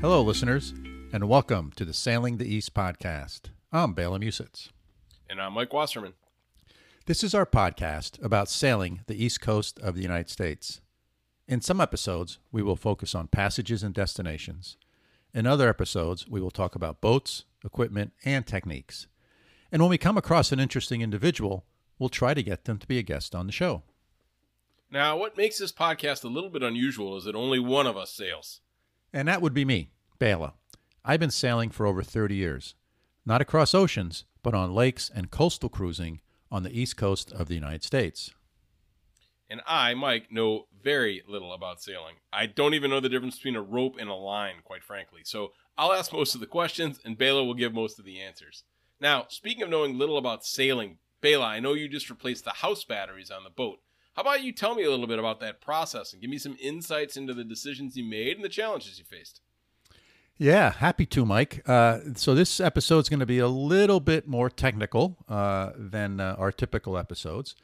Hello, listeners, and welcome to the Sailing the East podcast. I'm Bela Musitz. And I'm Mike Wasserman. This is our podcast about sailing the east coast of the United States. In some episodes, we will focus on passages and destinations. In other episodes, we will talk about boats, equipment, and techniques. And when we come across an interesting individual, we'll try to get them to be a guest on the show. Now, what makes this podcast a little bit unusual is that only one of us sails. And that would be me, Bela. I've been sailing for over 30 years, not across oceans, but on lakes and coastal cruising on the east coast of the United States. And I, Mike, know very little about sailing. I don't even know the difference between a rope and a line, quite frankly. So I'll ask most of the questions, and Bela will give most of the answers. Now, speaking of knowing little about sailing, Bela, I know you just replaced the house batteries on the boat. How about you tell me a little bit about that process and give me some insights into the decisions you made and the challenges you faced? Yeah, happy to, Mike. Uh, so this episode is going to be a little bit more technical uh, than uh, our typical episodes.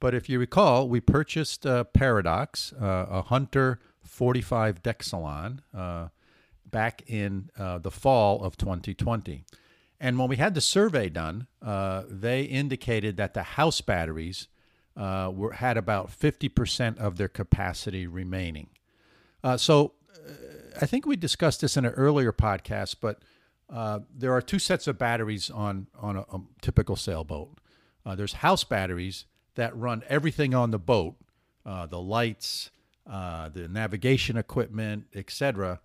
But if you recall, we purchased uh, Paradox, uh, a Hunter 45 deck salon, uh, back in the fall of 2020. And when we had the survey done, they indicated that the house batteries were had about 50% of their capacity remaining. so I think we discussed this in an earlier podcast, but uh, there are two sets of batteries on on a, a typical sailboat. Uh, there's house batteries that run everything on the boat, uh, the lights, uh, the navigation equipment, etc.,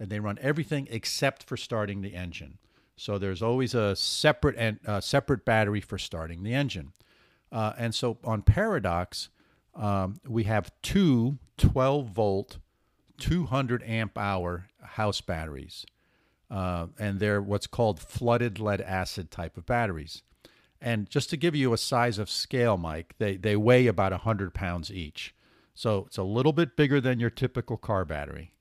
and they run everything except for starting the engine. So there's always a separate and uh, separate battery for starting the engine. Uh, and so on Paradox, um, we have two 12 volt 200 amp hour house batteries. Uh, and they're what's called flooded lead acid type of batteries. And just to give you a size of scale, Mike, they, they weigh about 100 pounds each. So it's a little bit bigger than your typical car battery.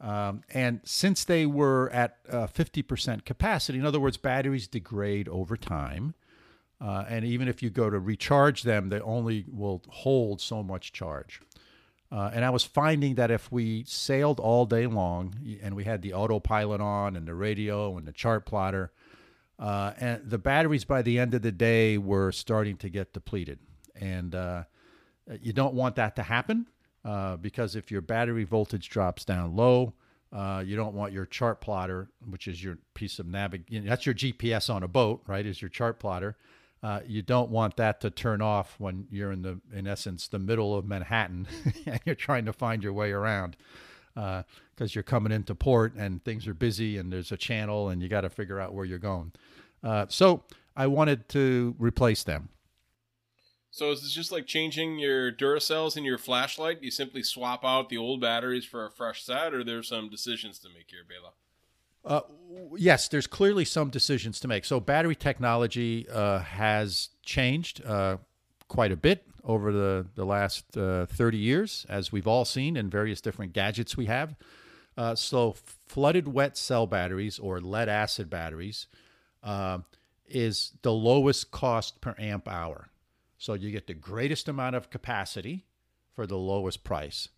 Um, and since they were at uh, 50% capacity, in other words, batteries degrade over time. Uh, and even if you go to recharge them, they only will hold so much charge. Uh, and I was finding that if we sailed all day long and we had the autopilot on and the radio and the chart plotter, uh, and the batteries by the end of the day were starting to get depleted. And uh, you don't want that to happen uh, because if your battery voltage drops down low, uh, you don't want your chart plotter, which is your piece of navigation, that's your GPS on a boat, right? Is your chart plotter uh, you don't want that to turn off when you're in the, in essence, the middle of Manhattan and you're trying to find your way around because uh, you're coming into port and things are busy and there's a channel and you got to figure out where you're going. Uh, so I wanted to replace them. So is this just like changing your Duracells in your flashlight? You simply swap out the old batteries for a fresh set, or there's some decisions to make here, Bela? Uh, yes, there's clearly some decisions to make. So battery technology uh, has changed uh, quite a bit over the the last uh, 30 years, as we've all seen in various different gadgets we have. Uh, so flooded wet cell batteries or lead acid batteries is the lowest cost per amp hour. So you get the greatest amount of capacity for the lowest price.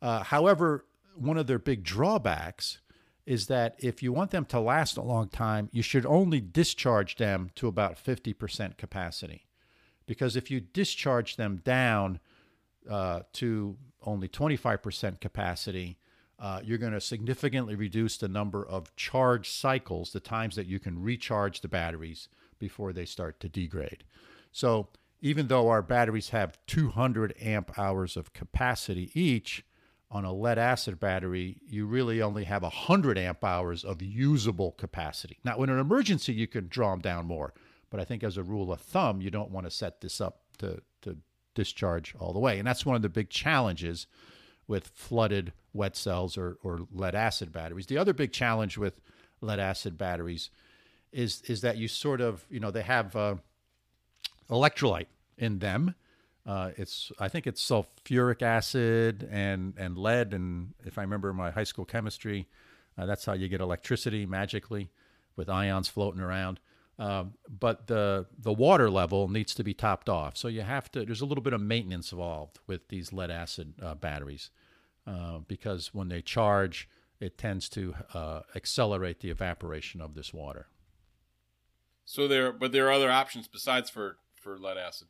however, one of their big drawbacks is that if you want them to last a long time, you should only discharge them to about 50% capacity. Because if you discharge them down uh, to only 25% capacity, uh, you're going to significantly reduce the number of charge cycles, the times that you can recharge the batteries before they start to degrade. So even though our batteries have 200 amp hours of capacity each, on a lead acid battery, you really only have 100 amp hours of usable capacity. Now, in an emergency, you can draw them down more, but I think as a rule of thumb, you don't want to set this up to, to discharge all the way. And that's one of the big challenges with flooded wet cells or, or lead acid batteries. The other big challenge with lead acid batteries is, is that you sort of, you know, they have uh, electrolyte in them uh, it's I think it's sulfuric acid and and lead, and if I remember my high school chemistry, uh, that's how you get electricity magically with ions floating around. Um, but the the water level needs to be topped off, so you have to. There's a little bit of maintenance involved with these lead acid uh, batteries uh, because when they charge, it tends to uh, accelerate the evaporation of this water. So there, but there are other options besides for for lead acid.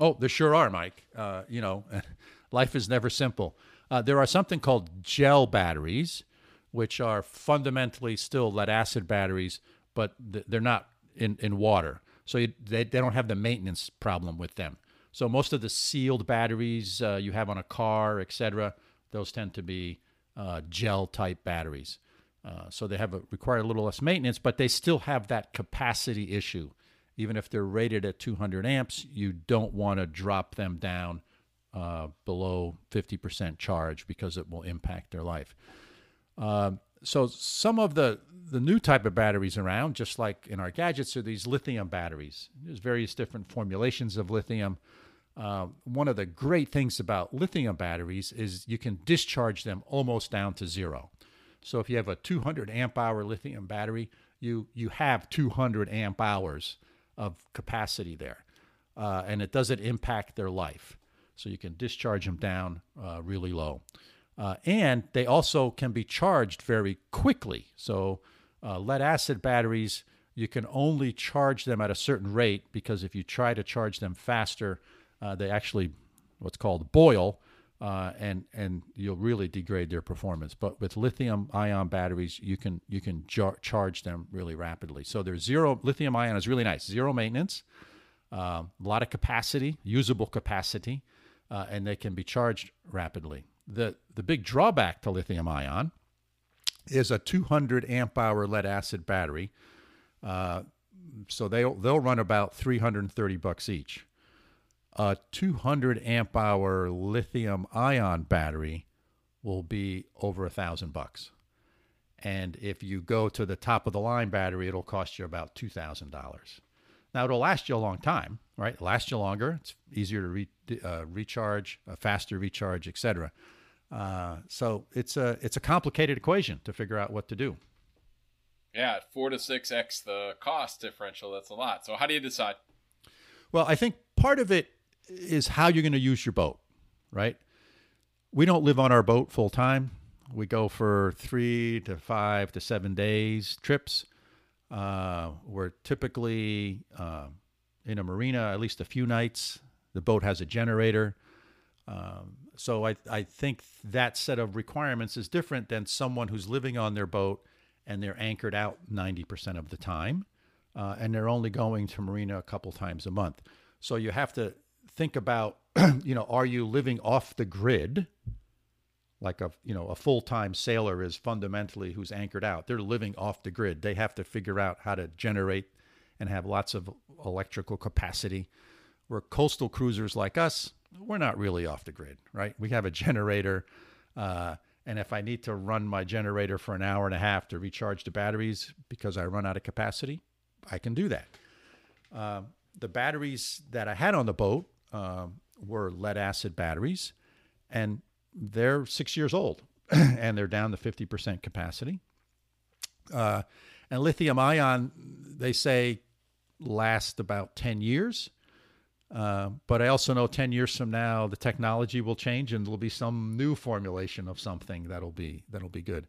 Oh, there sure are, Mike. Uh, you know, life is never simple. Uh, there are something called gel batteries, which are fundamentally still lead acid batteries, but th- they're not in, in water. So you, they, they don't have the maintenance problem with them. So most of the sealed batteries uh, you have on a car, etc., those tend to be uh, gel type batteries. Uh, so they have a, require a little less maintenance, but they still have that capacity issue. Even if they're rated at 200 amps, you don't want to drop them down uh, below 50% charge because it will impact their life. Um, so some of the the new type of batteries around, just like in our gadgets, are these lithium batteries. There's various different formulations of lithium. Uh, one of the great things about lithium batteries is you can discharge them almost down to zero. So if you have a 200 amp hour lithium battery, you you have 200 amp hours of capacity there, uh, and it doesn't impact their life. So you can discharge them down uh, really low. Uh, and they also can be charged very quickly. So, uh, lead acid batteries, you can only charge them at a certain rate because if you try to charge them faster, uh, they actually what's called boil, uh, and and you'll really degrade their performance. But with lithium ion batteries, you can you can jar- charge them really rapidly. So there's zero lithium ion is really nice, zero maintenance, uh, a lot of capacity, usable capacity, uh, and they can be charged rapidly the the big drawback to lithium ion is a 200 amp hour lead acid battery. Uh, so they they'll run about 330 bucks each. A 200 amp hour lithium ion battery will be over a thousand bucks. And if you go to the top of the line battery, it'll cost you about two thousand dollars. Now it'll last you a long time, right? It'll last you longer. It's easier to re, uh, recharge, a faster recharge, etc. Uh, so it's a it's a complicated equation to figure out what to do. Yeah, four to six x the cost differential. That's a lot. So how do you decide? Well, I think part of it is how you're going to use your boat, right? We don't live on our boat full time. We go for three to five to seven days trips. Uh, we're typically uh, in a marina at least a few nights. The boat has a generator. Um, so I, I think that set of requirements is different than someone who's living on their boat and they're anchored out 90% of the time uh, and they're only going to marina a couple times a month. So you have to think about, you know, are you living off the grid? Like a you know a full time sailor is fundamentally who's anchored out. They're living off the grid. They have to figure out how to generate and have lots of electrical capacity. Where coastal cruisers like us, we're not really off the grid, right? We have a generator. Uh, and if I need to run my generator for an hour and a half to recharge the batteries because I run out of capacity, I can do that. Uh, the batteries that I had on the boat uh, were lead acid batteries, and they're six years old, and they're down to 50% capacity. Uh, and lithium ion, they say, last about 10 years. Uh, but I also know 10 years from now the technology will change and there'll be some new formulation of something that'll be that'll be good.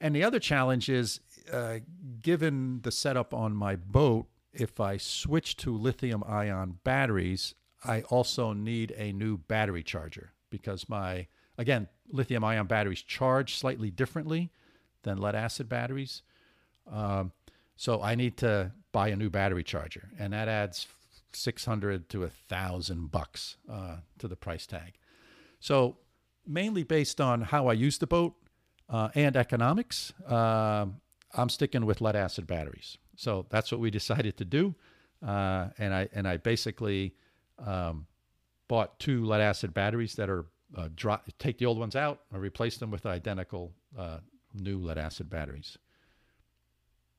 And the other challenge is, uh, given the setup on my boat, if I switch to lithium ion batteries, I also need a new battery charger because my again lithium ion batteries charge slightly differently than lead acid batteries. Um, so I need to buy a new battery charger, and that adds 600 to a thousand bucks uh, to the price tag. So mainly based on how I use the boat uh, and economics, uh, I'm sticking with lead acid batteries. So that's what we decided to do, uh, and I and I basically um, bought two lead acid batteries that are uh, dry, take the old ones out and replace them with identical uh, new lead acid batteries.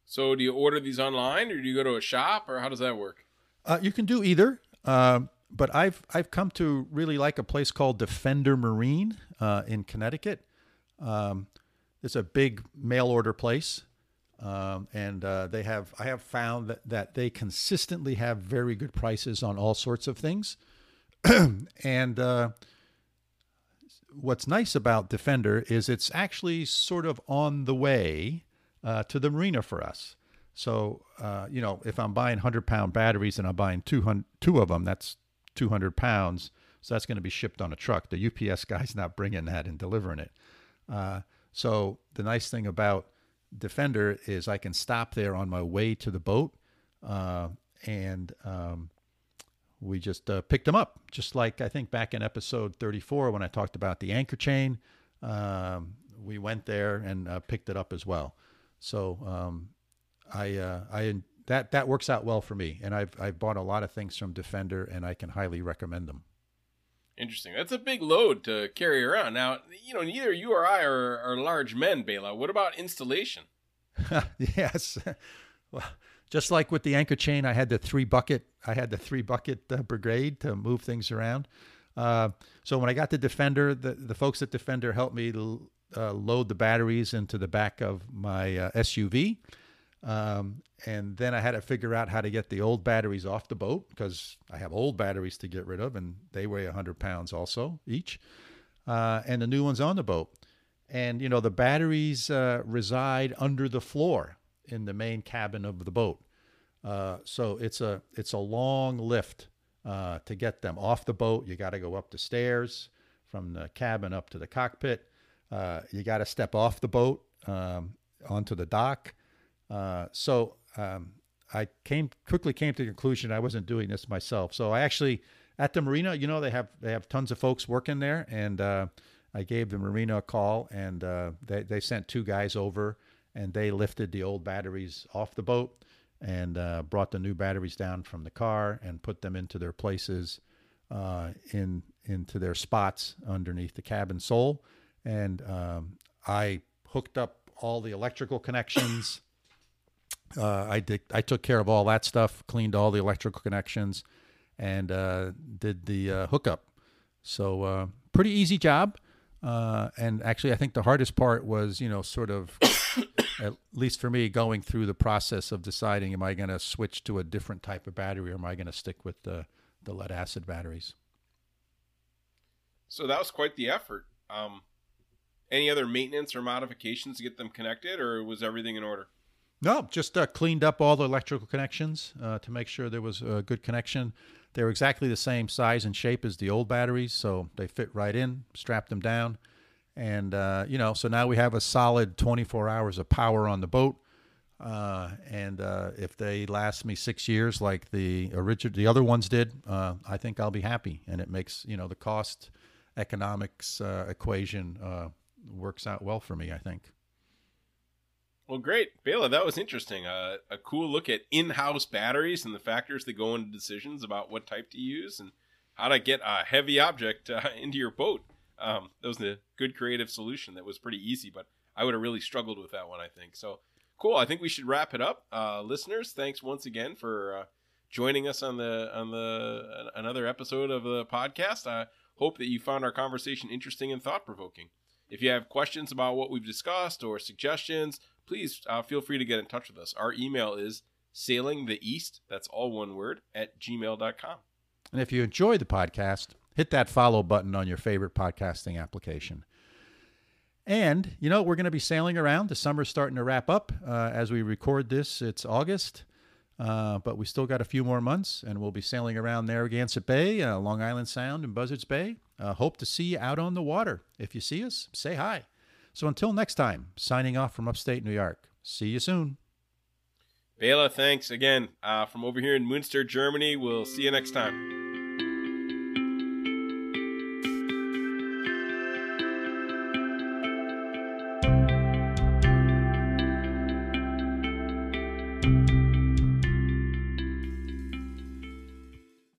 So do you order these online, or do you go to a shop, or how does that work? Uh, you can do either, uh, but I've I've come to really like a place called Defender Marine uh, in Connecticut. Um, it's a big mail order place, um, and uh, they have I have found that that they consistently have very good prices on all sorts of things, and uh, what's nice about Defender is it's actually sort of on the way uh, to the marina for us. So, uh, you know, if I'm buying 100 pound batteries and I'm buying 200, two of them, that's 200 pounds. So that's going to be shipped on a truck. The UPS guy's not bringing that and delivering it. Uh, so the nice thing about Defender is I can stop there on my way to the boat, uh, and um, we just uh, picked them up, just like I think back in episode 34 when I talked about the anchor chain. Um, we went there and uh, picked it up as well. So um, I uh, I that that works out well for me, and I've I've bought a lot of things from Defender, and I can highly recommend them. Interesting. That's a big load to carry around. Now, you know, neither you or I are, are large men, Bela. What about installation? yes. well, just like with the anchor chain, I had the three bucket. I had the three bucket uh, brigade to move things around. Uh, so when I got the Defender, the, the folks at Defender helped me uh, load the batteries into the back of my uh, SUV. Um, and then I had to figure out how to get the old batteries off the boat because I have old batteries to get rid of, and they weigh 100 pounds also each. Uh, and the new ones on the boat. And, you know, the batteries uh, reside under the floor in the main cabin of the boat. Uh, so it's a it's a long lift uh, to get them off the boat. You got to go up the stairs from the cabin up to the cockpit. Uh, you got to step off the boat um, onto the dock. Uh, so um, I came quickly came to the conclusion I wasn't doing this myself. So I actually at the marina, you know, they have they have tons of folks working there, and uh, I gave the marina a call, and uh, they they sent two guys over, and they lifted the old batteries off the boat and uh, brought the new batteries down from the car and put them into their places uh, in into their spots underneath the cabin sole, and um, I hooked up all the electrical connections. Uh, I did. I took care of all that stuff, cleaned all the electrical connections, and uh, did the uh, hookup. So uh, pretty easy job. Uh, and actually, I think the hardest part was, you know, sort of, at least for me, going through the process of deciding, am I going to switch to a different type of battery, or am I going to stick with the the lead acid batteries? So that was quite the effort. Um, any other maintenance or modifications to get them connected, or was everything in order? No, just uh, cleaned up all the electrical connections uh, to make sure there was a good connection. They're exactly the same size and shape as the old batteries, so they fit right in. Strapped them down, and uh, you know, so now we have a solid 24 hours of power on the boat. Uh, and uh, if they last me six years, like the original, the other ones did, uh, I think I'll be happy. And it makes you know the cost economics equation works out well for me. I think. Well, great, Bela. That was interesting. Uh, a cool look at in-house batteries and the factors that go into decisions about what type to use and how to get a heavy object uh, into your boat. Um, that was a good creative solution. That was pretty easy, but I would have really struggled with that one. I think so. Cool. I think we should wrap it up, uh, listeners. Thanks once again for uh, joining us on the on the another episode of the podcast. I hope that you found our conversation interesting and thought provoking. If you have questions about what we've discussed or suggestions please uh, feel free to get in touch with us. Our email is sailingtheeast, that's all one word, at gmail.com. And if you enjoy the podcast, hit that follow button on your favorite podcasting application. And, you know, we're going to be sailing around. The summer's starting to wrap up. Uh, as we record this, it's August, uh, but we still got a few more months, and we'll be sailing around Narragansett Bay, uh, Long Island Sound, and Buzzards Bay. Uh, hope to see you out on the water. If you see us, say hi. So until next time, signing off from upstate New York. See you soon. Bela, thanks again uh, from over here in Munster, Germany. We'll see you next time.